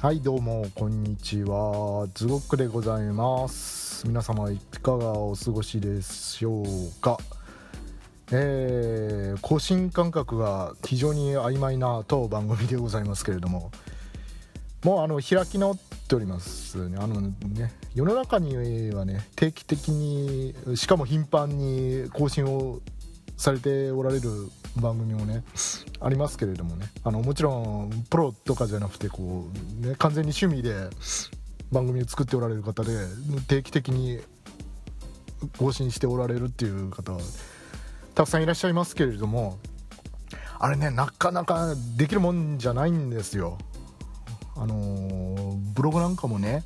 はいどうもこんにちは。ズゴックでございます。皆様いかがお過ごしでしょうか？えー、更新感覚が非常に曖昧な当番組でございますけれども。もうあの開き直っておりますね。あのね世の中にはね定期的にしかも頻繁に更新をされておられる番組もねありますけれどもね。あのもちろんプロとかじゃなくてこう、ね、完全に趣味で番組を作っておられる方で定期的に更新しておられるっていう方はたくさんいらっしゃいますけれどもあれねなかなかできるもんじゃないんですよ。あの、ブログなんかもね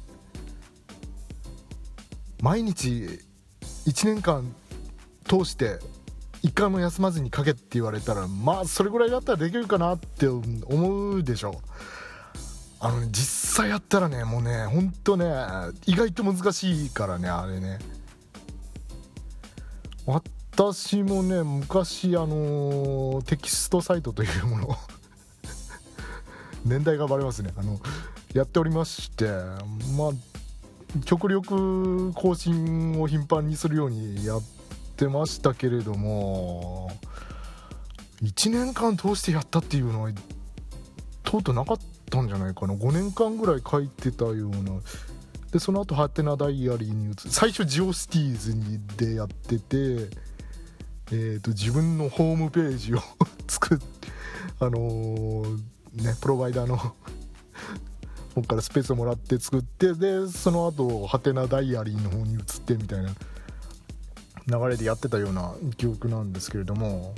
毎日1年間通して一回も休まずに書けって言われたらまあそれぐらいだったらできるかなって思うでしょあの、ね、実際やったらねもうねほんとね意外と難しいからねあれね。私もね昔あのテキストサイトというもの 年代がバレますね。あのやっておりましてまあ極力更新を頻繁にするようにやってってましたけれども1年間通してやったっていうのはとうとうなかったんじゃないかな。5年間ぐらい書いてたような。でその後ハテナダイアリーに移最初ジオスティーズにでやっててえーと、自分のホームページを 作ってあの、ねプロバイダーの 方からスペースをもらって作ってでその後ハテナダイアリーの方に移ってみたいな。流れでやってたような記憶なんですけれども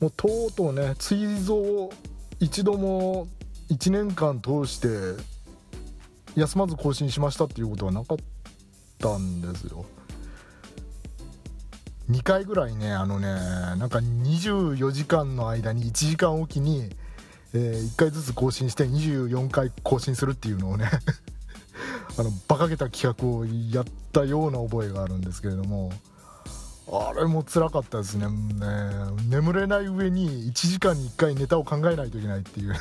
もうとうとうね追蔵を一度も1年間通して休まず更新しましたっていうことはなかったんですよ。2回ぐらいねあのねなんか24時間の間に1時間おきに、えー、1回ずつ更新して24回更新するっていうのをねあの馬鹿げた企画をやったような覚えがあるんですけれどもあれも辛かったですね。ね眠れない上に1時間に1回ネタを考えないといけないっていう。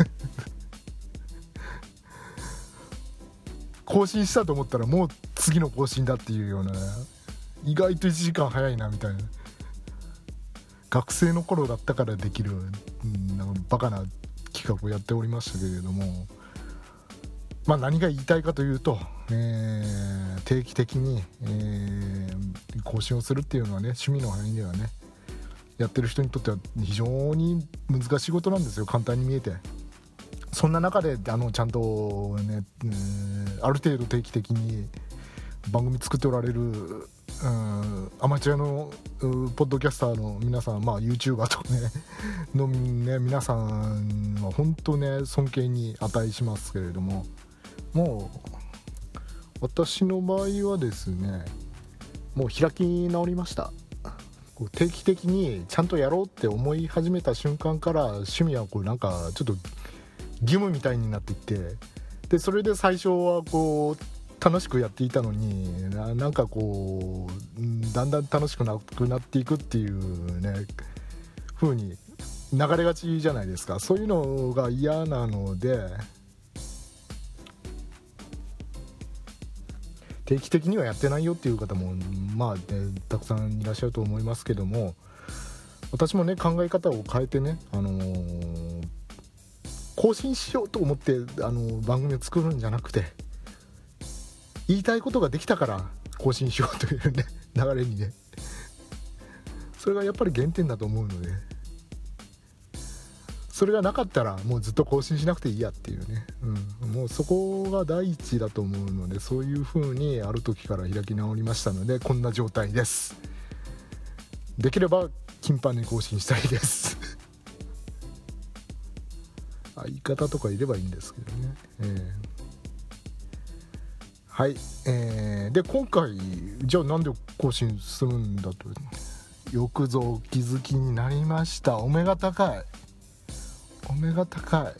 更新したと思ったらもう次の更新だっていうような、ね、意外と1時間早いなみたいな。学生の頃だったからできる、うん、なんかバカな企画をやっておりましたけれども。まあ、何が言いたいかというと、えー、定期的に、えー、更新をするっていうのはね趣味の範囲ではねやってる人にとっては非常に難しいことなんですよ簡単に見えて。そんな中であのちゃんとね、えー、ある程度定期的に番組作っておられる、うん、アマチュアのポッドキャスターの皆さん、まあ、YouTuber とねの、ね、皆さんは本当ね尊敬に値しますけれども。もう私の場合はですねもう開き直りました。こう定期的にちゃんとやろうって思い始めた瞬間から趣味はこうなんかちょっと義務みたいになっていってでそれで最初はこう楽しくやっていたのになんかこうだんだん楽しくなくなっていくっていうね風に流れがちじゃないですか。そういうのが嫌なので定期的にはやってないよっていう方もまあ、ね、たくさんいらっしゃると思いますけども私もね考え方を変えてね、あのー、更新しようと思って、あのー、番組を作るんじゃなくて言いたいことができたから更新しようというね流れにねそれがやっぱり原点だと思うので。それがなかったらもうずっと更新しなくていいやっていうね、うん、もうそこが第一だと思うのでそういう風にある時から開き直りましたのでこんな状態です。できれば頻繁に更新したいです。相方とかいればいいんですけどね、えー、はい、えー、で今回じゃあなんで更新するんだと。よくぞお気づきになりました。お目が高い。オメガ高い。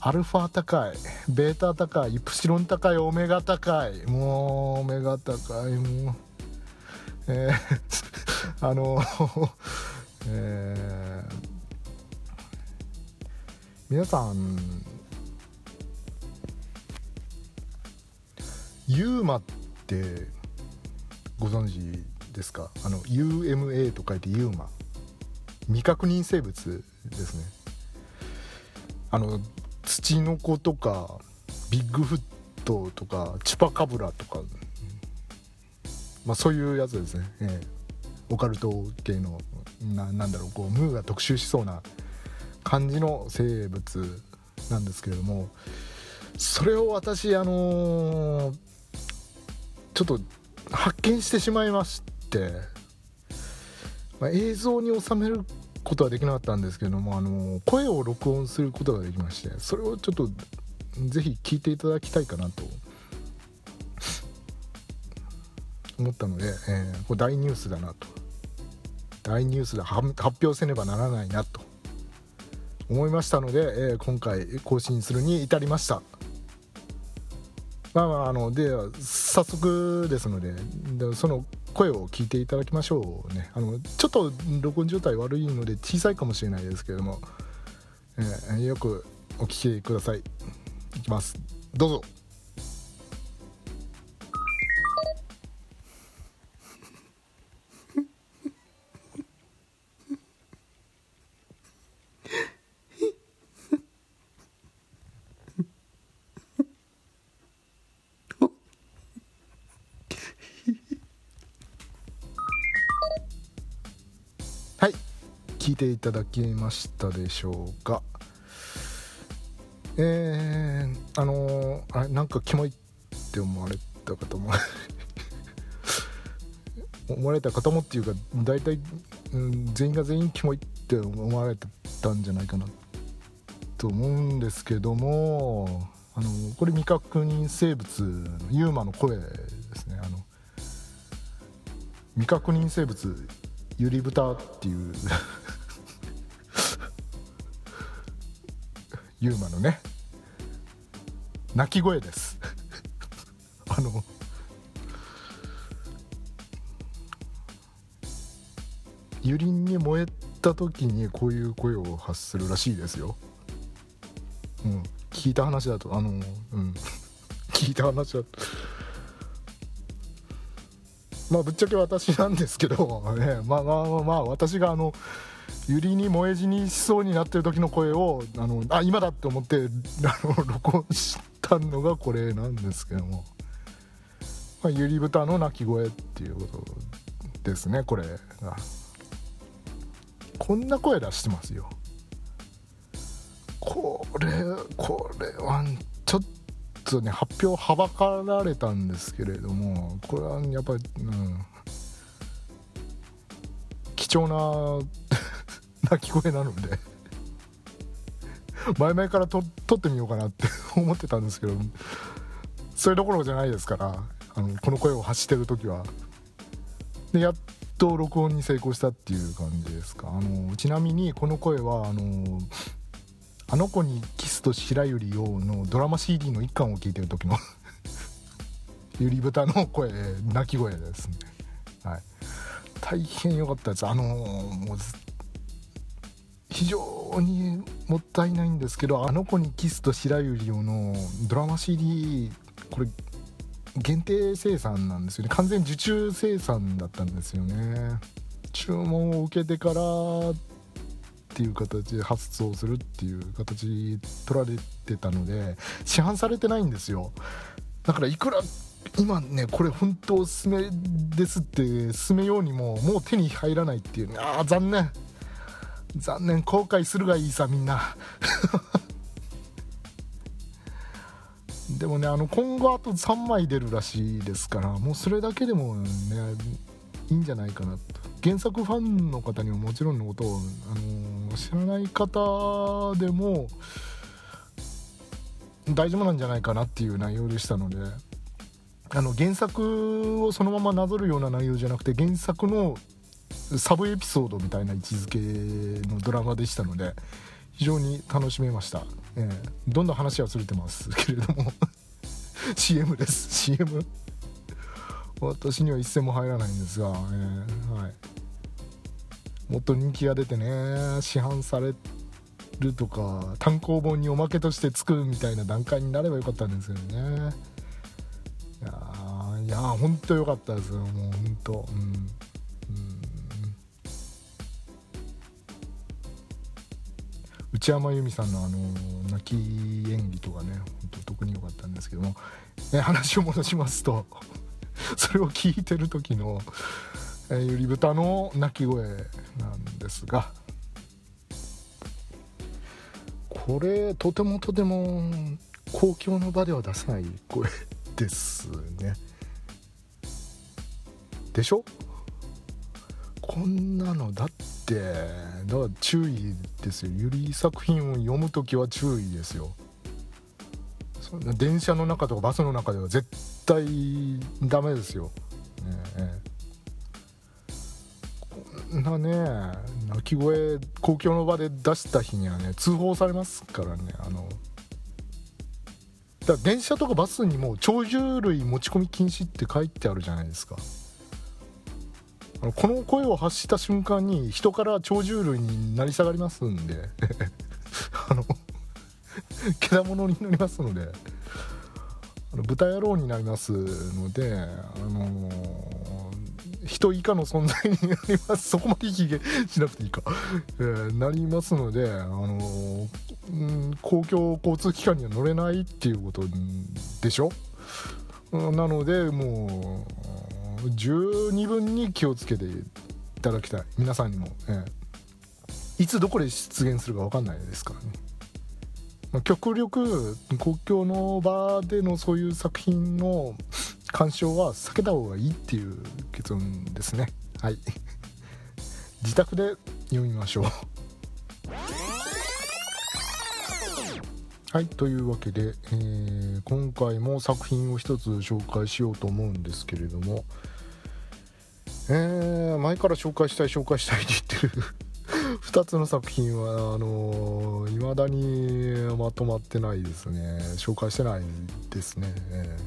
アルファ高い。ベータ高い。イプシロン高い。オメガ高い。もうオメガ高い。もう。えー、あの えー、皆さん。ユーマってご存知ですか？あの UMA と書いてユーマ。未確認生物ですね。あのツチノコとかビッグフットとかチュパカブラとか、まあ、そういうやつですね、ええ、オカルト系のななんだろうこうムーが特集しそうな感じの生物なんですけれどもそれを私あのー、ちょっと発見してしまいまして、まあ、映像に収めることはできなかったんですけども、あの、声を録音することができましてそれをちょっとぜひ聞いていただきたいかなと。思ったので、えー、これ大ニュースだなと。大ニュースで発表せねばならないなと思いましたので、えー、今回更新するに至りました。まあまああので早速ですのでその声を聞いていただきましょうね。あのちょっと録音状態悪いので小さいかもしれないですけれども、えー、よくお聞きください。いきます。どうぞ。聞いていただきましたでしょうか。えー、あのー、あれなんかキモいって思われた方も 思われた方もっていうか大体、うん、全員が全員キモいって思われてたんじゃないかなと思うんですけどもあのこれ未確認生物のユーマの声ですね。あの未確認生物ユリブタっていうユーマのね鳴き声です。あのユリンに燃えた時にこういう声を発するらしいですよ。うん。聞いた話だとあのうん。聞いた話だと。まあぶっちゃけ私なんですけど、ね、まあまあまあ私があのユリに燃え死にしそうになってる時の声をあのあ今だって思って あの録音したのがこれなんですけども、まあ、ユリ豚の鳴き声っていうことですねこれが。こんな声出してますよ。これこれはちょっとね発表はばかられたんですけれどもこれはやっぱり、うん、貴重な鳴き声なので。前々から撮ってみようかなって 思ってたんですけどそれどころじゃないですからあのこの声を発してる時は。でやっと録音に成功したっていう感じですか。あのちなみにこの声はあの「あの子にキスと白百合を」のドラマ CD の一巻を聞いてる時の ゆり豚の声鳴き声ですね。はい。大変良かったです。あのもう非常にもったいないんですけど「あの子にキスと白百合を」のドラマ CD これ限定生産なんですよね。完全受注生産だったんですよね。注文を受けてからっていう形で発送するっていう形取られてたので市販されてないんですよ。だからいくら今ねこれ本当おすすめですって進めようにももう手に入らないっていうああ残念。残念後悔するがいいさみんな。でもねあの今後あと3枚出るらしいですからもうそれだけでもねいいんじゃないかなと。原作ファンの方にももちろんのことを、あの知らない方でも大丈夫なんじゃないかなっていう内容でしたので。あの原作をそのままなぞるような内容じゃなくて原作のサブエピソードみたいな位置づけのドラマでしたので非常に楽しめました、えー、どんどん話はずれてますけれども。CM です。CM 私には一銭も入らないんですが、えー、はい、もっと人気が出てね市販されるとか単行本におまけとしてつくみたいな段階になればよかったんですけどね。いやあ本当良かったですよ。もう本当、うん。内山由美さんのあの泣き演技とかね本当特に良かったんですけども、ね、話を戻しますと それを聞いてる時の、えー、ゆり豚の鳴き声なんですがこれとてもとても公共の場では出せない声ですね。でしょ？こんなのだってだから注意ですよ。ゆり作品を読む時は注意ですよ。そんな電車の中とかバスの中では絶対ダメですよ、ね、こんなね鳴き声公共の場で出した日にはね通報されますからねあの。だから電車とかバスにも鳥獣類持ち込み禁止って書いてあるじゃないですか。この声を発した瞬間に人から鳥獣類になり下がりますんで。あの獣になりますので。豚野郎になりますのであの人以下の存在になります。そこまで卑下しなくていいか、えー、なりますので、あのん公共交通機関には乗れないっていうことでしょ？なのでもう十二分に気をつけていただきたい。皆さんにも、えいつどこで出現するか分かんないですからね、まあ、極力国境の場でのそういう作品の鑑賞は避けた方がいいっていう結論ですね。はい。自宅で読みましょう。はいというわけで、えー、今回も作品を一つ紹介しようと思うんですけれどもえー、前から紹介したい紹介したいって言ってる。2つの作品はあのー、未だにまとまってないですね。紹介してないですね、え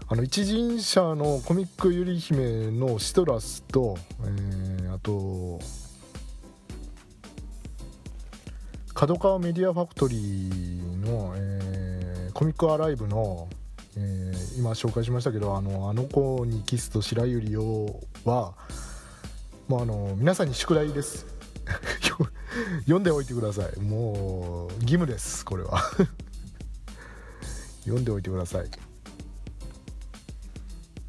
ー、あの一人者のコミックゆり姫のシトラスと、えー、あと角川メディアファクトリーの、えー、コミックアライブのえー、今紹介しましたけどあの「あの子にキスと白百合を」はもうあの皆さんに宿題です。読んでおいてください。もう義務ですこれは。読んでおいてください。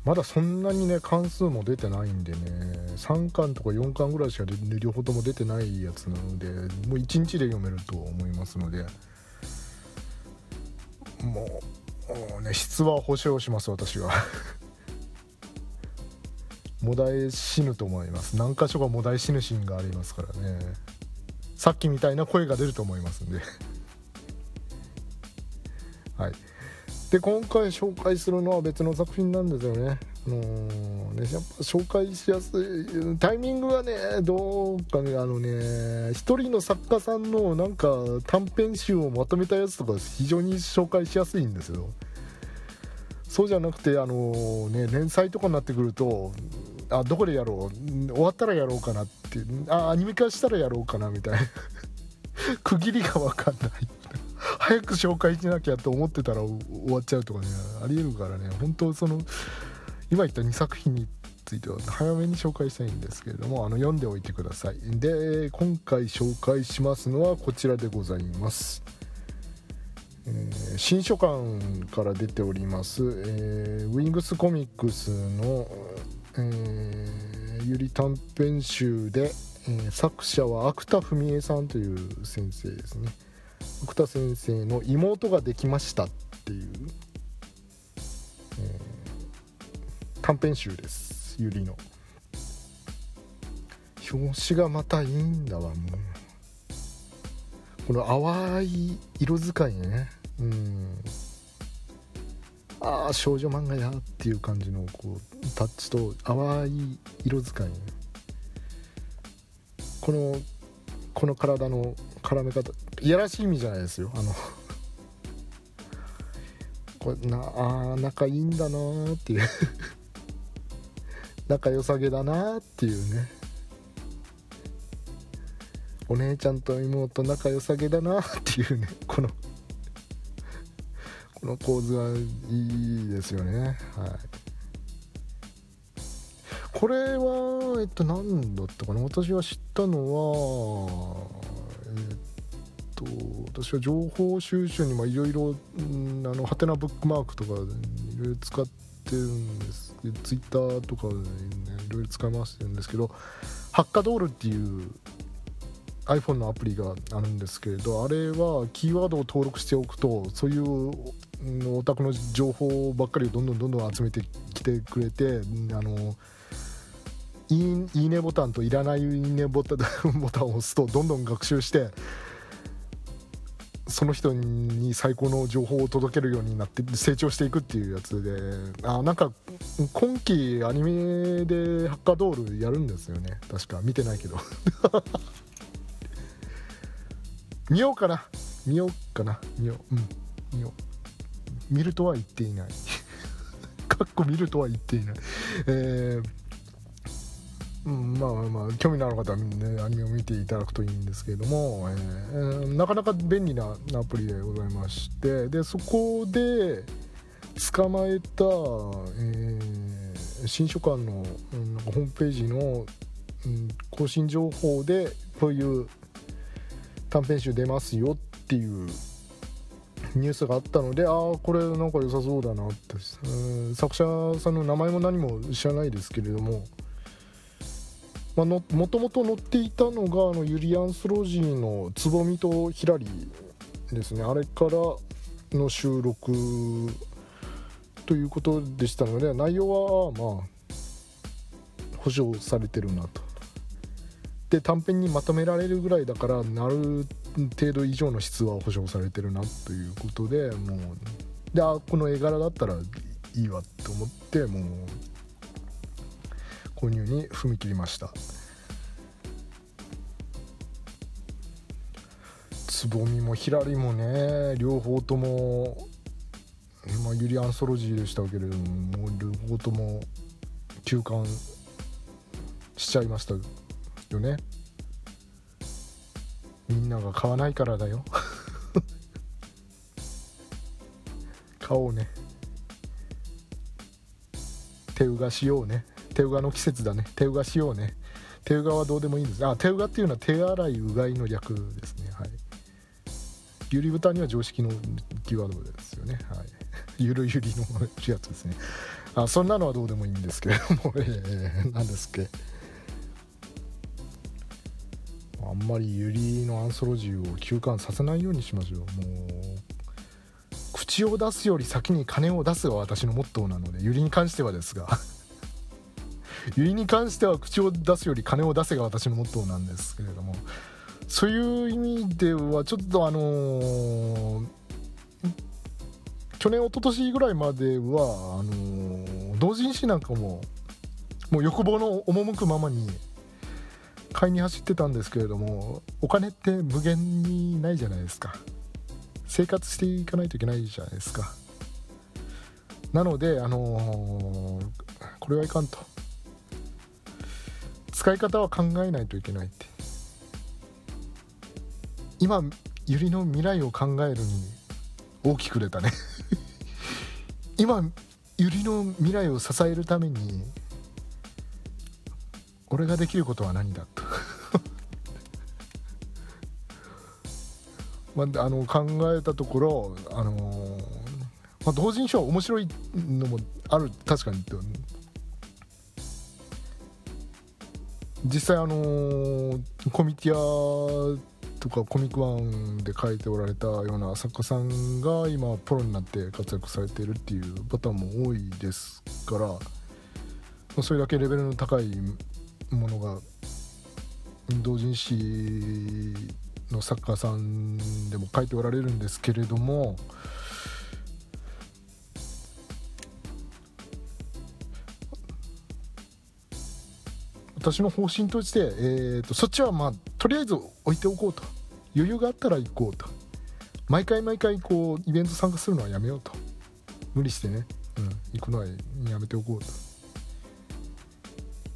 まだそんなにね関数も出てないんでね3巻とか4巻ぐらいしか両方とも出てないやつなのでもう1日で読めると思いますのでもうもうね質は保証します私は もだえ死ぬと思います。何箇所かもだえ死ぬシーンがありますからね。さっきみたいな声が出ると思いますんで。はい。で今回紹介するのは別の作品なんですよね。あのー、ねやっぱ紹介しやすいタイミングがねどうかねあのね一人の作家さんのなんか短編集をまとめたやつとか非常に紹介しやすいんですよ。そうじゃなくてあの、ね連載とかになってくるとあどこでやろう終わったらやろうかなってあアニメ化したらやろうかなみたいな。区切りが分かんない。早く紹介しなきゃと思ってたら終わっちゃうとかねありえるからね。本当その今言った2作品については早めに紹介したいんですけれどもあの読んでおいてください。で今回紹介しますのはこちらでございます、え、新書館から出ております、えー、ウィングスコミックスの、えー、ゆり短編集で、え、作者は芥田文江さんという先生ですね。芥田先生の「妹ができました」っていう短編集ですゆりの。表紙がまたいいんだわもう。この淡い色使いね。うん。ああ少女漫画やっていう感じのこうタッチと淡い色使いこのこの体の絡め方いやらしい意味じゃないですよ。あの これなあ仲いいんだなーっていう。仲良さげだなっていうね。お姉ちゃんと妹仲良さげだなっていうねこの この構図はいいですよね。はい。これはえっと何だったかな？私が知ったのはえっと私は情報収集にいろいろあのハテナブックマークとかいろいろ使ってるんですツイッターとかいろいろ使い回してるんですけどハッカドールっていう iPhone のアプリがあるんですけれどあれはキーワードを登録しておくとそういうお宅の情報ばっかりをどんどんどんどん集めてきてくれてあのいいねボタンといらないいいねボタンボタンを押すとどんどん学習してその人に最高の情報を届けるようになって成長していくっていうやつであなんか今期アニメでハッカードールやるんですよね。確か。見てないけど。見ようかな。見ようかな。見よう。うん。見よう。見るとは言っていない。かっこ見るとは言っていない。えーうん、まあまあ興味のある方は、ね、アニメを見ていただくといいんですけれども、えー、なかなか便利なアプリでございましてでそこで捕まえた、えー、新書館の、うん、なんかホームページの、うん、更新情報でこういう短編集出ますよっていうニュースがあったのでああこれなんか良さそうだなって、作者さんの名前も何も知らないですけれども。まあ、のもともと載っていたのがあのユリアンスロジーの「つぼみとひらり」ですね。あれからの収録ということでしたので内容はまあ保証されてるなと。で短編にまとめられるぐらいだからなる程度以上の質は保証されてるなということでもうであこの絵柄だったらいいわと思ってもう購入に踏み切りました。つぼみもひらりもね両方とも、まあ、ユリアンソロジーでしたけれどもう両方とも休館しちゃいました。よね。みんなが買わないからだよ。買おうね。手うがしようね。手うがの季節だね。手うがしようね。手うがはどうでもいいんです。あ手うがっていうのは手洗いうがいの略ですね。はい。ゆり豚には常識のキーワードですよね。はい。ゆるゆりのやつですね。あそんなのはどうでもいいんですけれども、えー、何ですっけ？んまりゆりのアンソロジーを休館させないようにしましょう。もう口を出すより先に金を出すが私のモットーなのでゆりに関してはですが ゆりに関しては口を出すより金を出せが私のモットーなんですけれどもそういう意味ではちょっとあのー、去年一昨年ぐらいまではあのー、同人誌なんかももう欲望の赴くままに買いに走ってたんですけれどもお金って無限にないじゃないですか。生活していかないといけないじゃないですか。なのであのー、これはいかんと。使い方は考えないといけないって。今ゆりの未来を考えるに大きく出たね。今ゆりの未来を支えるために俺ができることは何だと。まあ、あの考えたところ、あのー、まあ、同人誌は面白いのもある確かに実際あのー、コミティアとかコミックワンで書いておられたような作家さんが今プロになって活躍されているっていうパターンも多いですからまあそれだけレベルの高いものが同人誌の作家さんでも書いておられるんですけれども私の方針として、えーと、そっちはまあとりあえず置いておこうと。余裕があったら行こうと。毎回毎回こうイベント参加するのはやめようと。無理してね、うん、行くのはやめておこうと。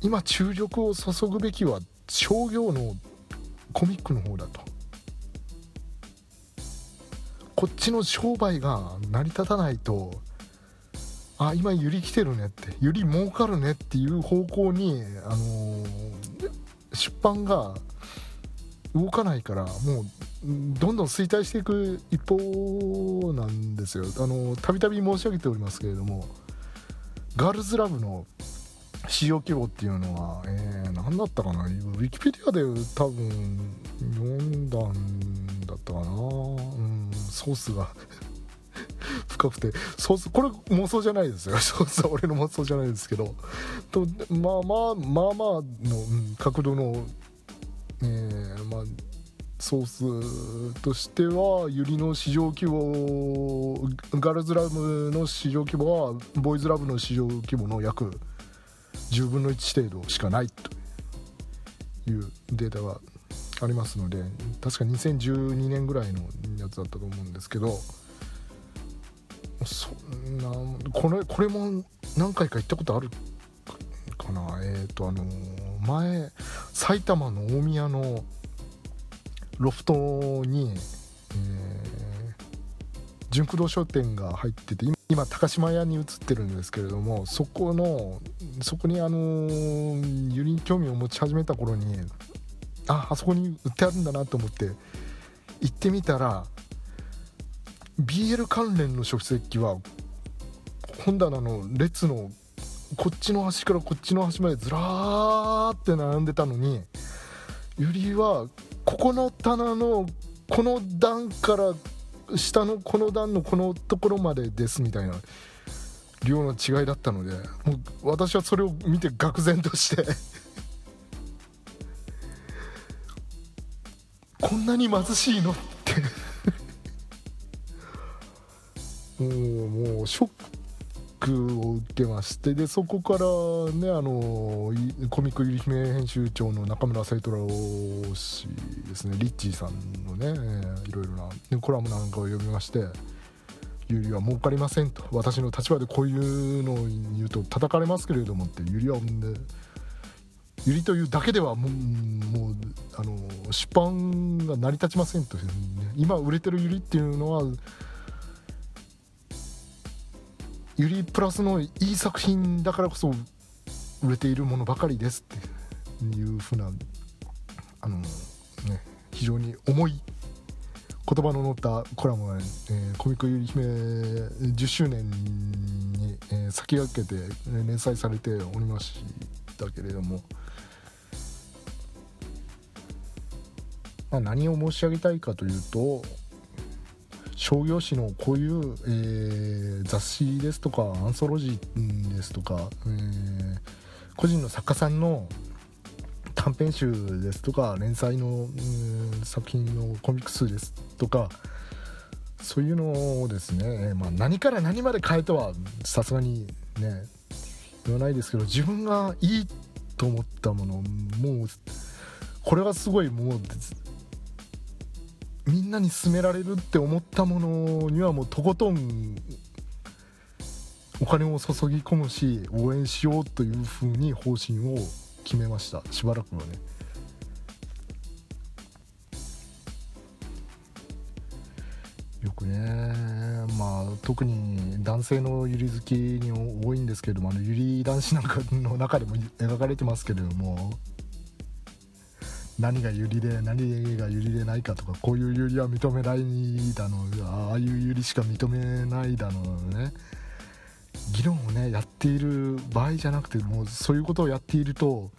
今注力を注ぐべきは商業のコミックの方だと。こっちの商売が成り立たないとあ今ユリ来てるねってユリ儲かるねっていう方向に、あのー、出版が動かないからもうどんどん衰退していく一方なんですよ。たびたび申し上げておりますけれどもガールズラブの使用規模っていうのは、えー、何だったかな？ウィキペディアで多分読んだんだったかな、ソースが。深くて。ソースこれ妄想じゃないですよ。ソースは俺の妄想じゃないですけど。とまあまあまあまあの、角度の、えー、まあソースとしてはユリの市場規模ガールズラブの市場規模はボーイズラブの市場規模の約10分の1程度しかないというデータがありますので確か2012年ぐらいのやつだったと思うんですけどそんなこれこれも何回か行ったことあるかな。えっ、ー、とあの前埼玉の大宮のロフトに、えー、純駆動商店が入ってて今高島屋に移ってるんですけれどもそこのそこにあのー、ユリに興味を持ち始めた頃にああそこに売ってあるんだなと思って行ってみたら BL 関連の書籍は本棚の列のこっちの端からこっちの端までずらーって並んでたのにユリはここの棚のこの段から下のこの段のこのところまでですみたいな量の違いだったのでもう私はそれを見て愕然としてこんなに貧しいの？って。も うもうショックを受けまして。でそこからねあのコミックゆり姫編集長の中村清太郎氏ですね。リッチーさんのね、いろいろなコラムなんかを読みまして「ゆりは儲かりません」と。私の立場でこういうのを言うと叩かれますけれどもって。ゆりはんでゆりというだけではもうもうあの出版が成り立ちませんという、ね、今売れてるゆりっていうのはユリプラスのいい作品だからこそ売れているものばかりですっていうふうなあの、ね、非常に重い言葉の載ったコラムが、えー、コミックゆり姫10周年に、えー、先駆けて連載されておりましたけれども、まあ、何を申し上げたいかというと商業誌のこういう、えー、雑誌ですとかアンソロジーですとか、えー、個人の作家さんの短編集ですとか連載の、作品のコミックスですとかそういうのをですね、まあ、何から何まで変えとはさすがにね言わないですけど自分がいいと思ったものもうこれはすごいもうみんなに勧められるって思ったものにはもうとことんお金を注ぎ込むし応援しようというふうに方針を決めました。しばらくはね。よくねまあ特に男性のゆり好きに多いんですけどもあのゆり男子なんかの中でも描かれてますけれども何がユリで何がユリでないかとかこういうユリは認めないだのああいうユリしか認めないだのね。議論をねやっている場合じゃなくてもうそういうことをやっていると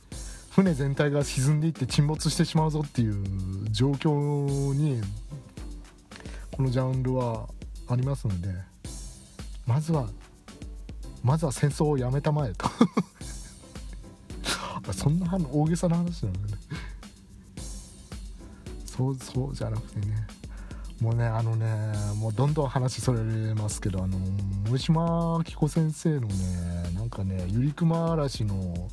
船全体が沈んでいって沈没してしまうぞっていう状況にこのジャンルはありますのでまずはまずは戦争をやめたまえと。そんな大げさな話なのね。そうそうじゃなくてね。もうねあのねもうどんどん話それますけどあの森島紀子先生のねなんかねゆりくま嵐の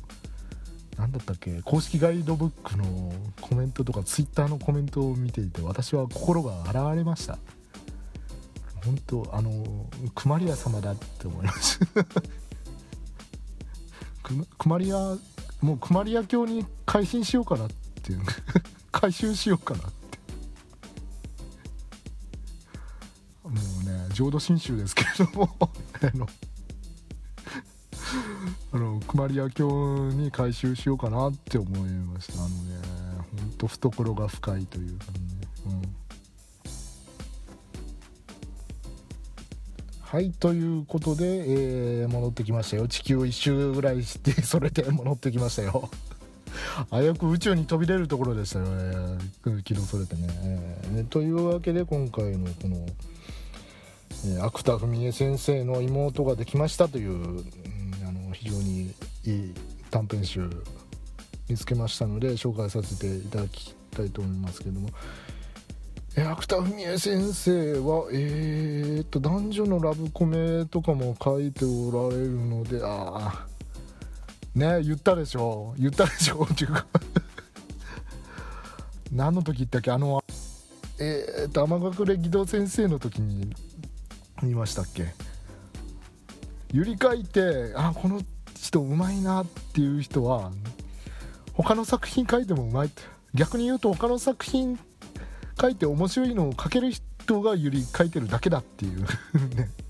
何だったっけ公式ガイドブックのコメントとかツイッターのコメントを見ていて私は心が洗われました。本当あのくまり屋様だって思います。くまり屋もうくまり屋教に改心しようかなっていう。回収しようかなって。もうね浄土真宗ですけれども あの あの熊利明夫に回収しようかなって思いました。あのねほんと懐が深いというかね、うん。はいということで、えー、戻ってきましたよ。地球一周ぐらいしてそれで戻ってきましたよ。危うく宇宙に飛び出るところでしたよね。起動それてね、というわけで今回のこの、え、芥田文江先生の妹ができましたという、あの非常にいい短編集見つけましたので紹介させていただきたいと思いますけども。え芥文江先生はえー、っと男女のラブコメとかも書いておられるのでああね言ったでしょ。言ったでしょっていうか何の時言ったっけ？あのえー、っと天隠れ義堂先生の時に言いましたっけ？ゆり書いてあこの人うまいなっていう人は他の作品書いてもうまい。って逆に言うと他の作品書いて面白いのを書ける人がゆり書いてるだけだっていう。ね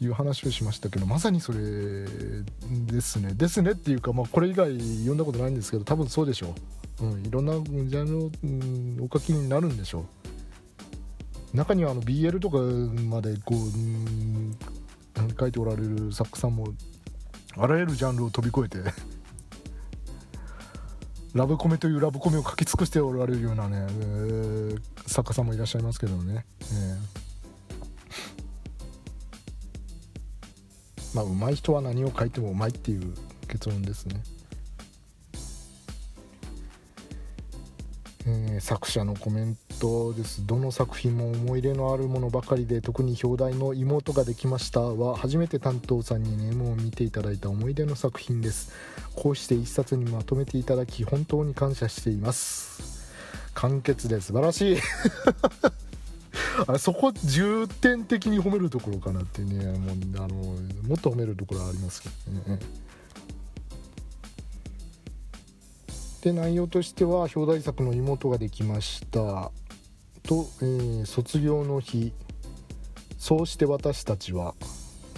いう話をしましたけどまさにそれですね。ですねっていうか、まあ、これ以外読んだことないんですけど多分そうでしょう、うん、いろんなジャンルを、お書きになるんでしょう。中にはあの BL とかまでこう、うん、書いておられる作家さんもあらゆるジャンルを飛び越えて ラブコメというラブコメを書き尽くしておられるようなね、えー、作家さんもいらっしゃいますけどね、えー、まあ上手い人は何を書いてもうまいっていう結論ですね。えー、作者のコメントです。どの作品も思い入れのあるものばかりで特に表題の「妹ができました」は初めて担当さんにネームを見ていただいた思い出の作品です。こうして一冊にまとめていただき本当に感謝しています。簡潔で素晴らしい。あそこ重点的に褒めるところかなってね。もうあのもっと褒めるところありますけどね。で内容としては表題作の妹ができました。と、えー、卒業の日。そうして私たちは、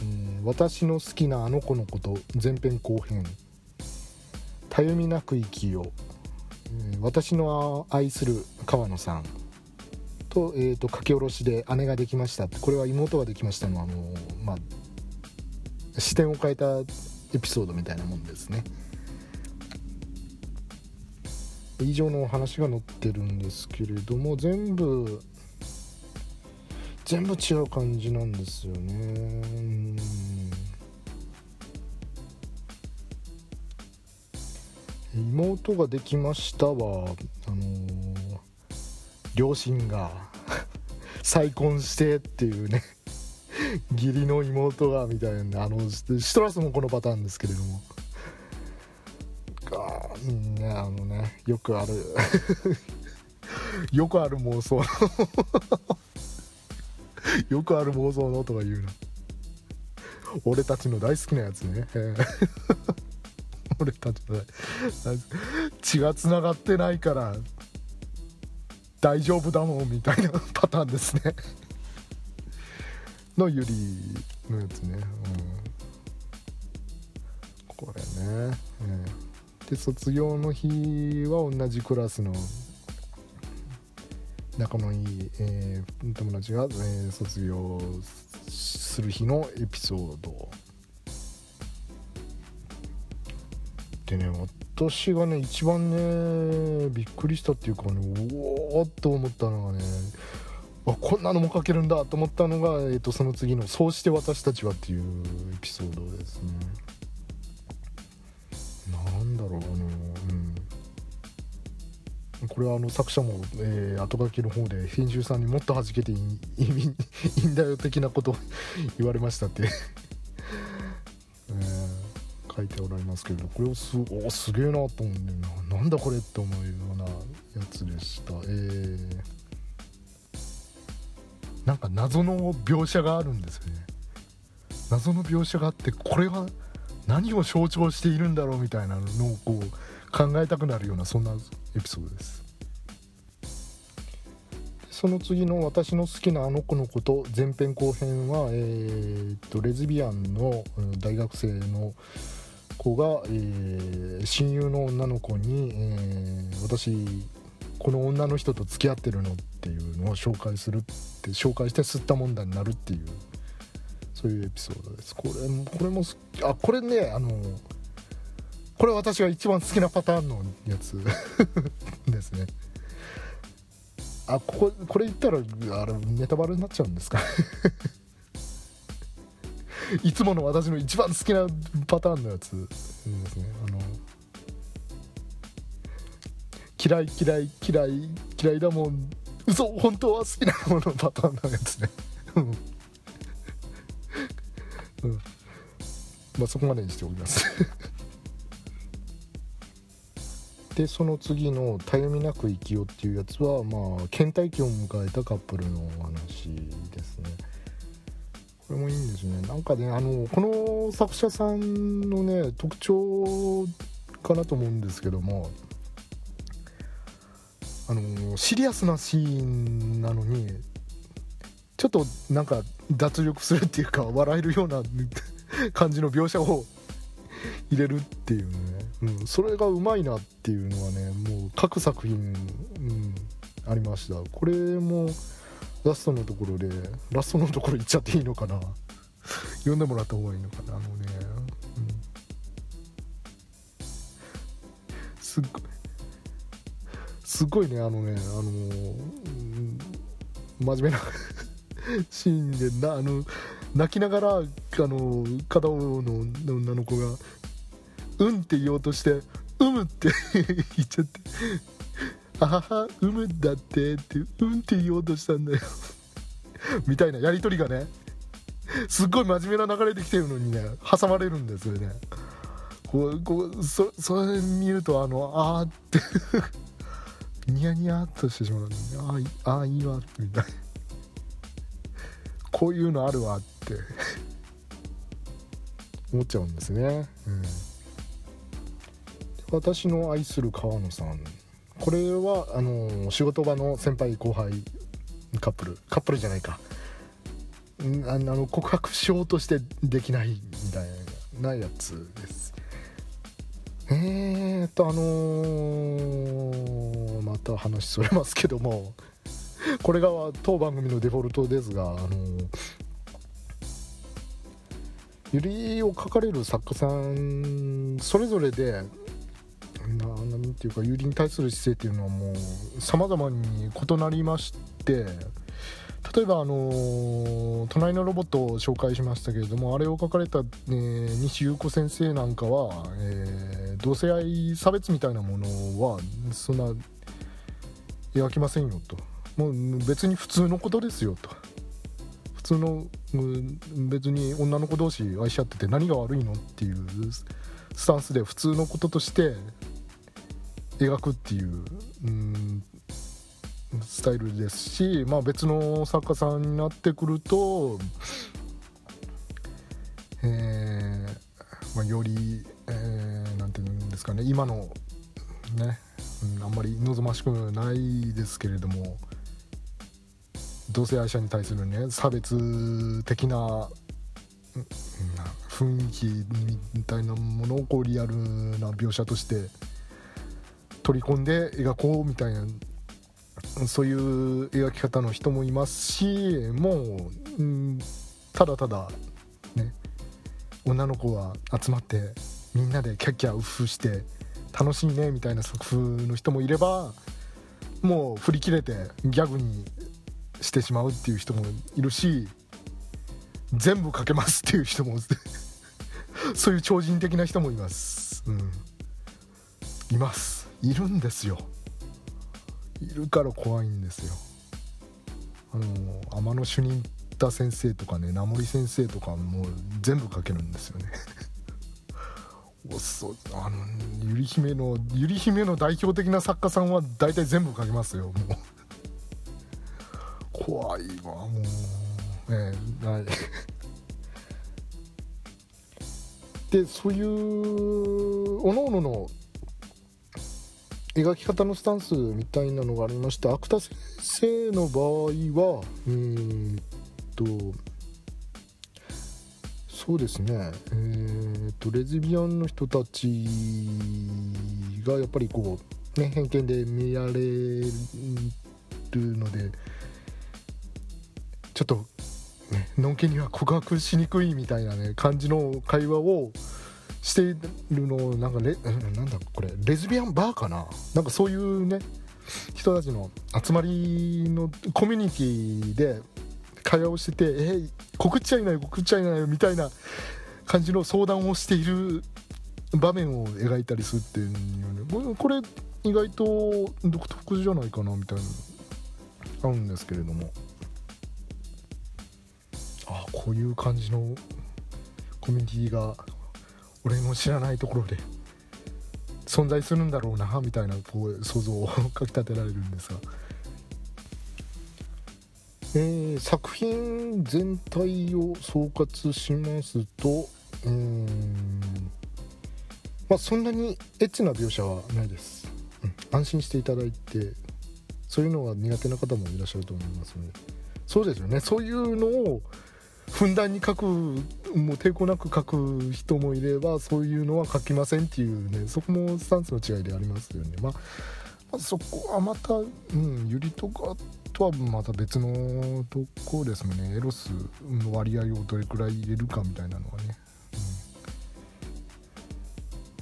えー、私の好きなあの子のこと前編後編。たゆみなく生きよう、えー、私の愛する川野さん。と,、えーと、書き下ろしで姉ができましたこれは妹ができましたのあの、まあ、視点を変えたエピソードみたいなもんですね。以上のお話が載ってるんですけれども全部全部違う感じなんですよね妹ができましたは、両親が 再婚してっていうね義理の妹がみたいなあのシトラスもこのパターンですけれども。うんねあのねよくある よくある妄想 よくある妄想のとか言うな。俺たちの大好きなやつね。俺たちの血がつながってないから大丈夫だもんみたいなパターンですね。のゆりのやつね、うん、これね、うんで卒業の日は同じクラスの仲のいい、えー、友達が、えー、卒業する日のエピソード。でね私がね一番ねびっくりしたっていうかねおおっと思ったのがねあこんなのも書けるんだと思ったのが、えーとその次の「そうして私たちは」っていうエピソードですね。なんだろうあのうん。これはあの作者も、えー、後書きの方で編集さんにもっと弾けていいいいんだよ的なことを 言われましたって、書いておられますけれどこれをすおすげえなと思うんだよなんだこれって思うようなやつでした。えー、なんか謎の描写があるんですよね。謎の描写があってこれは何を象徴しているんだろうみたいなのをこう考えたくなるようなそんなエピソードです。その次の「私の好きなあの子のこと」前編後編は、えー、っとレズビアンの大学生の子が、えー、親友の女の子に、えー、私この女の人と付き合ってるのっていうのを紹介するって紹介して吸った問題になるっていうそういうエピソードです。これもこれもあこれねあのこれ私が一番好きなパターンのやつ ですね。あこここれ言ったらあれネタバレになっちゃうんですかいつもの私の一番好きなパターンのやつ。ですね。あの嫌い嫌い嫌い嫌いだもん。嘘本当は好きなものパターンのやつね。うん。まあそこまでにしておきます。でその次の「たゆみなく生きよ」っていうやつはまあ倦怠期を迎えたカップルのお話ですね。これもいいんですね。なんかねあのこの作者さんのね特徴かなと思うんですけどもあのシリアスなシーンなのにちょっとなんか脱力するっていうか笑えるような 感じの描写を入れるっていうね、うん、それがうまいなっていうのはねもう各作品、うん、ありました。これもラストのところでラストのところ行っちゃっていいのかな？読んでもらった方がいいのかな？あのね、うん、すっごいすごいねあのねあの、真面目な シーンでなあの泣きながらあの片方の女の子が「うん」って言おうとして「うむ」って 言っちゃって「あははうむだって」って「うん」って言おうとしたんだよ。みたいなやり取りがね。すっごい真面目な流れできてるのにね挟まれるんですよね。こうこうそそれ見るとあのあーって。ニヤニヤっとしてしまうあああいいわみたいな。こういうのあるわって。思っちゃうんですね、うん、私の愛する川野さん。これはあの仕事場の先輩後輩カップルカップルじゃないか。あの告白しようとしてできないみたいなやつです。えーとあのー、また話それますけどもこれが当番組のデフォルトですがあのー、ゆりを書かれる作家さんそれぞれでなんていうか有利に対する姿勢っていうのはもう様々に異なりまして例えばあの「隣のロボット」を紹介しましたけれどもあれを書かれた、え、西優子先生なんかは、えー、同性愛差別みたいなものはそんな描きませんよと。もう別に普通のことですよと。普通の別に女の子同士愛し合ってて何が悪いのっていうスタンスで普通のこととして描くっていう、うん、スタイルですし、まあ、別の作家さんになってくると、えーまあ、より、えー、なんていうんですかね今のね、うん、あんまり望ましくないですけれども同性愛者に対するね差別的な雰囲気みたいなものをこうリアルな描写として取り込んで描こうみたいなそういう描き方の人もいますしもう、うん、ただただね女の子が集まってみんなでキャッキャウフして楽しいねみたいな作風の人もいればもう振り切れてギャグにしてしまうっていう人もいるし全部かけますっていう人も そういう超人的な人もいます、うん、います。いるんですよ。いるから怖いんですよ。あの天野主任田先生とかね名森先生とかもう全部書けるんですよね。おそあのゆり姫のゆり姫の代表的な作家さんは大体全部書きますよもう。怖いわもう。ええない。でそういうおのおのの描き方のスタンスみたいなのがありまして芥先生の場合はうーんとそうですね。えー、とレズビアンの人たちがやっぱりこう、ね、偏見で見られるのでちょっと、ね、のんけには告白しにくいみたいなね感じの会話をしてるのなんかレなんだこれレズビアンバーかな？なんかそういうね人たちの集まりのコミュニティで会話をしててえー、告っちゃいない告っちゃいないみたいな感じの相談をしている場面を描いたりするっていうね。これ意外と独特じゃないかなみたいなあるんですけれども。あこういう感じのコミュニティが俺の知らないところで存在するんだろうなみたいなこう想像をかきたてられるんですが、えー、作品全体を総括しますとうんまあそんなにエッチな描写はないです、うん、安心していただいてそういうのが苦手な方もいらっしゃると思いますので。そうですよね。そういうのをふんだんに書くもう抵抗なく書く人もいればそういうのは書きませんっていうねそこもスタンスの違いでありますよね、まあ、まあ、そこはまた、うん、ユリとかとはまた別のとこですもんね。エロスの割合をどれくらい入れるかみたいなのはね、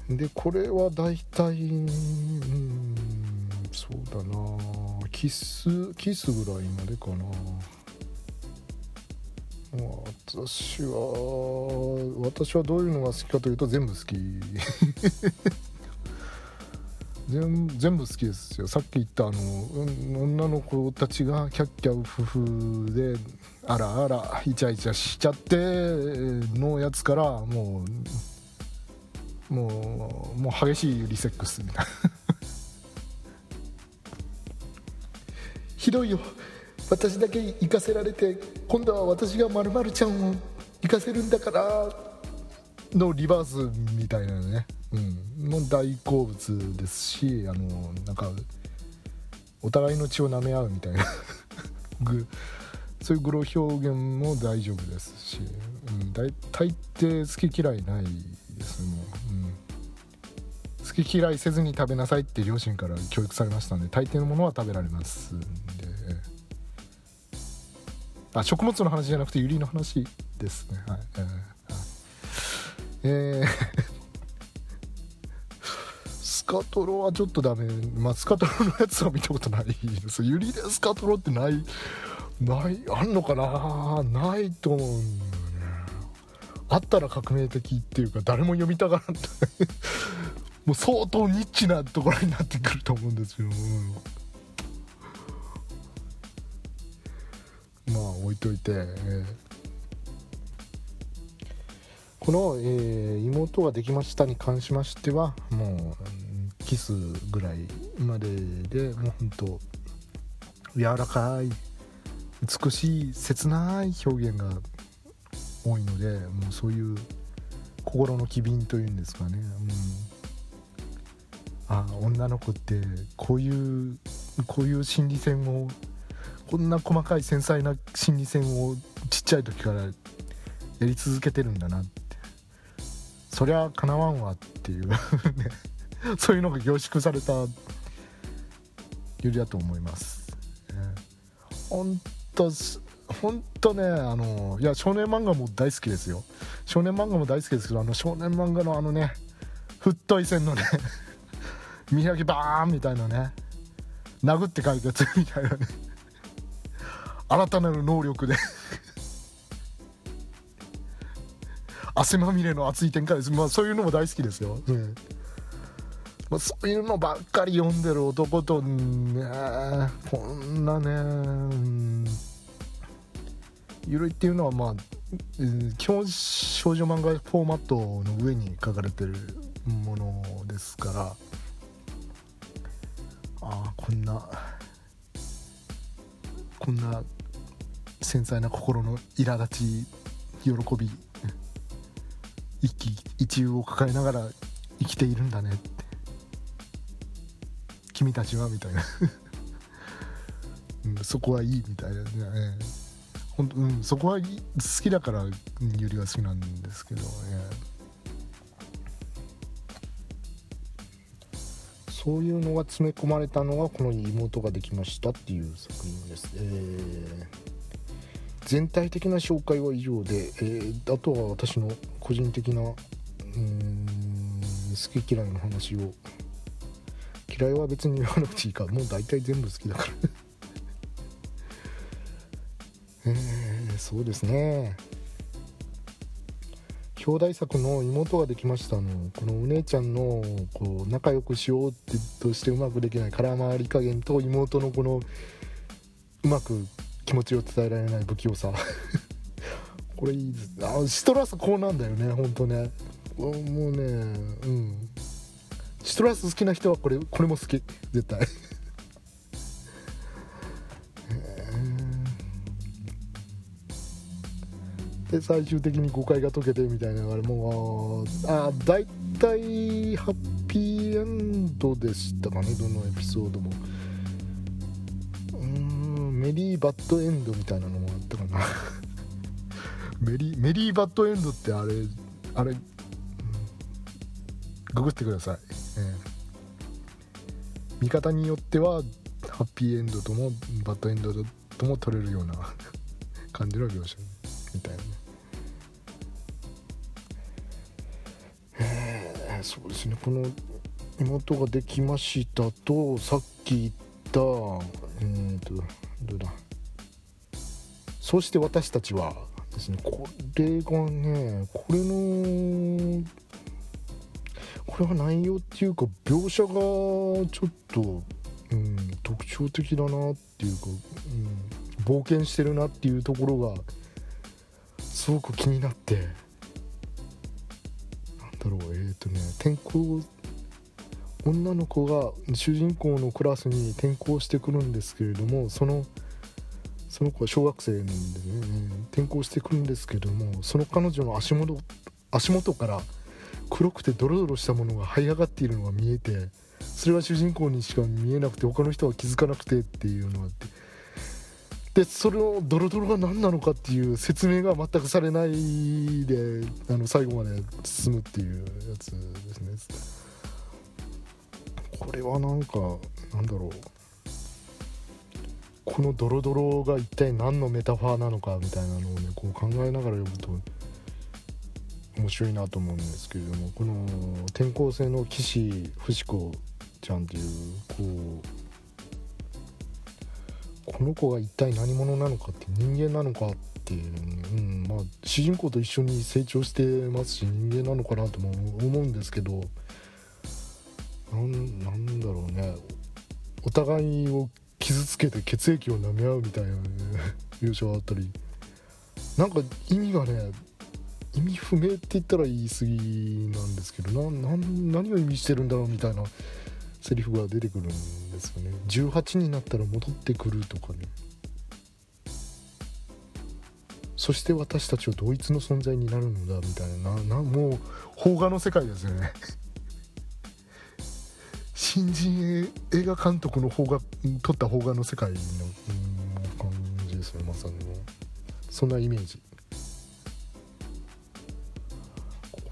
うん、でこれは大体うんそうだな。キスキスぐらいまでかな。私は私はどういうのが好きかというと全部好き。全部好きですよ。さっき言ったあの女の子たちがキャッキャウフフであらあらイチャイチャしちゃってのやつからもうもうもう激しいリセックスみたいな。ひどいよ。私だけ行かせられて今度は私がまるちゃんを行かせるんだからのリバースみたいなね、うん、の大好物ですしあのなんかお互いの血を舐め合うみたいな。そういうグロ表現も大丈夫ですし、うん、大抵好き嫌いないですもう、うん、好き嫌いせずに食べなさいって両親から教育されましたんで大抵のものは食べられますんあ食物の話じゃなくてユリの話ですね。はい。えー、スカトロはちょっとダメ。まあスカトロのやつは見たことないです。ユリでスカトロってないないあんのかな？ないと思うんだよね。あったら革命的っていうか誰も読みたがらん もう相当ニッチなところになってくると思うんですよ、うんまあ置いといて、えー、この、えー、妹ができましたに関しましてはもうキスぐらいまででもうほんと柔らかい美しい切ない表現が多いのでもうそういう心の機敏というんですかね、うん、あ女の子ってこういうこういう心理戦をこんな細かい繊細な心理戦をちっちゃい時からやり続けてるんだなってそりゃかなわんわっていう。ね そういうのが凝縮されたよりだと思います。本当本当ねあのいや少年漫画も大好きですよ。少年漫画も大好きですけどあの少年漫画のあのね太い線のね 見上げバーンみたいなね殴って書いたやつみたいなね。新たなる能力で。汗まみれの熱い展開です、まあ、そういうのも大好きですよ、うん。まあ、そういうのばっかり読んでる男とねこんなね、うん、ゆるいっていうのはまあ、基本少女漫画フォーマットの上に書かれてるものですからああこんなこんな繊細な心の苛立ち喜び一喜一憂を抱えながら生きているんだねって。君たちはみたいな、うん、そこはいいみたいなね、ほんうん、そこは好きだからゆりは好きなんですけどねそういうのが詰め込まれたのがこの妹ができましたっていう作品です、えー、全体的な紹介は以上で、えー、あとは私の個人的なうん好き嫌いの話を。嫌いは別に言わなくていいか。もう大体全部好きだから。えー、そうですね。兄弟作の妹ができましたの。このお姉ちゃんのこう仲良くしようってとしてうまくできない。空回り加減と妹のこのうまく気持ちを伝えられない不器用さ。これいいですあシトラスこうなんだよねほんとね。もうねうん。シトラス好きな人はこれこれも好き。絶対。で最終的に誤解が解けてみたいなあれもうあ大体ハッピーエンドでしたかねどのエピソードも。メリーバッドエンドみたいなのもあったかな。メリメリーバッドエンドってあれあれ、うん、ググってください、えー、見方によってはハッピーエンドともバッドエンドとも取れるような 感じの描写みたいなね。えー、そうですね。この妹ができましたとさっき言ったえっ、とどうだ。そして私たちはですねこれがねこれのこれは内容っていうか描写がちょっと、うん、特徴的だなっていうか、うん、冒険してるなっていうところがすごく気になってなんだろうえっ、ー、とね転校女の子が主人公のクラスに転校してくるんですけれどもそのその子は小学生なんでね。転校してくるんですけれどもその彼女の足元足元から黒くてドロドロしたものが這い上がっているのが見えてそれは主人公にしか見えなくて他の人は気づかなくてっていうのがあって。でそれをドロドロが何なのかっていう説明が全くされないであの最後まで進むっていうやつですね。これはなんかなんだろう。このドロドロが一体何のメタファーなのかみたいなのをねこう考えながら読むと面白いなと思うんですけれどもこの転校生の岸不子ちゃんっていうこうこの子が一体何者なのかって人間なのかっていう、うんまあ、主人公と一緒に成長してますし人間なのかなとも思うんですけどなんなんだろうね。お互いを傷つけて血液を舐め合うみたいな、ね、描写があったり。なんか意味がね意味不明って言ったら言い過ぎなんですけど何を意味してるんだろうみたいなセリフが出てくるんですよね。18になったら戻ってくるとかね。そして私たちは同一の存在になるのだみたいななもう邦画の世界ですよね。新人映画監督の方が撮った邦画の世界の感じですねまさにねそんなイメージ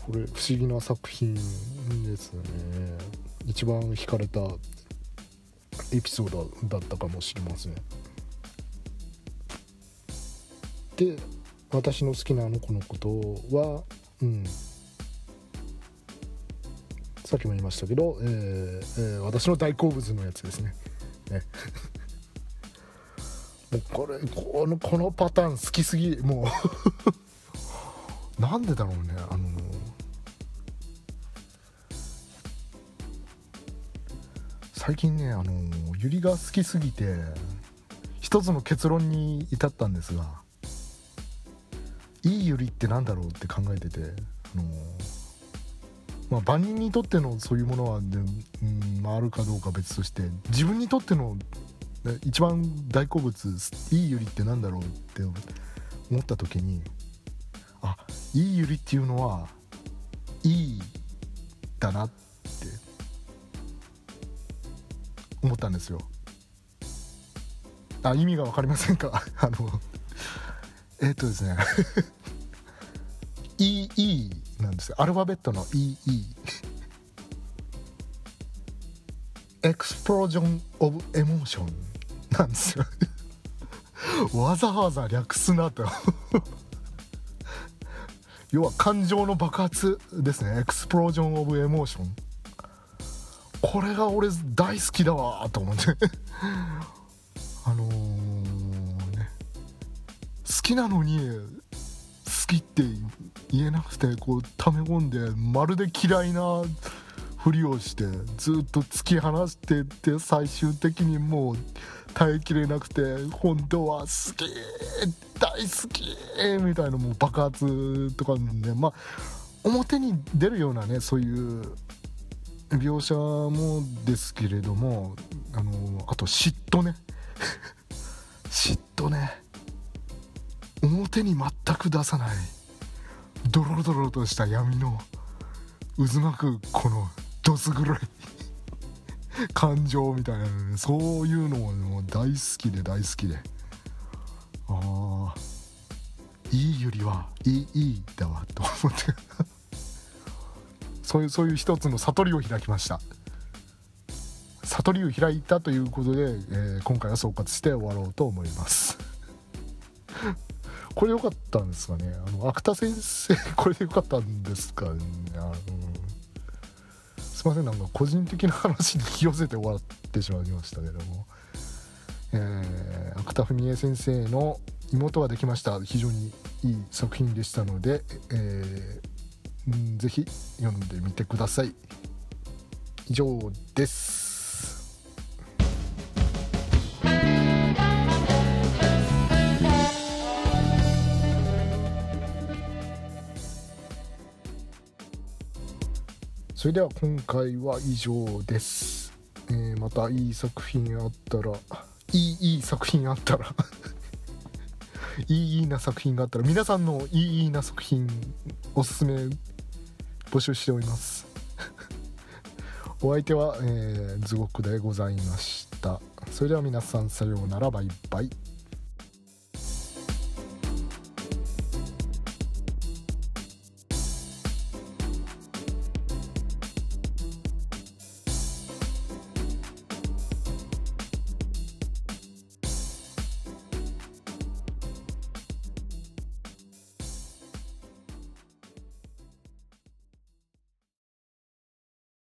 これ不思議な作品ですね。一番惹かれたエピソードだったかもしれません。で私の好きなあの子のことはうん。さっきも言いましたけど、えーえー、私の大好物のやつですね。ね。もうこれこのこのパターン好きすぎもう。なんでだろうねあの最近ねあのユリが好きすぎて一つの結論に至ったんですがいいユリって何だろうって考えててあのまあ、万人にとってのそういうものは、ね、うんまあ、あるかどうか別として自分にとっての一番大好物いいユリって何だろうって思った時にあいいユリっていうのはいいだなって思ったんですよ。あ意味が分かりませんか？あのえっとですね。EE なんです。アルファベットの EE Explosion of Emotion なんですよ。わざわざ略すなと。要は感情の爆発ですね。 Explosion of Emotion これが俺大好きだわと思って。あの、ね。好きなのにきって言えなくてこう溜め込んでまるで嫌いなふりをしてずっと突き放してって最終的にもう耐えきれなくて本当は好き大好きみたいなもう爆発とかでまあ表に出るようなねそういう描写もですけれどもあのあと嫉妬ね。嫉妬ね。表に全く出さないドロドロとした闇の渦巻くこのどす黒い感情みたいな、そういうのも大好きで大好きで。ああいいよりはいいいいだわと思って。そういうそういう一つの悟りを開きました。悟りを開いたということで、えー、今回は総括して終わろうと思います。これ良かったんですかね。あの芥田先生 これで良かったんですかね。あのすいませんなんか個人的な話に引き寄せて終わってしまいましたけども、えー、芥田文江先生の「妹はできました」非常にいい作品でしたので、えー、ぜひ読んでみてください。以上です。それでは今回は以上です、えー、またいい作品あったらいいいい作品あったら。いいいいな作品があったら皆さんのいいいいな作品おすすめ募集しております。お相手は、えー、ズゴックでございました。それでは皆さんさようなら。バイバイ。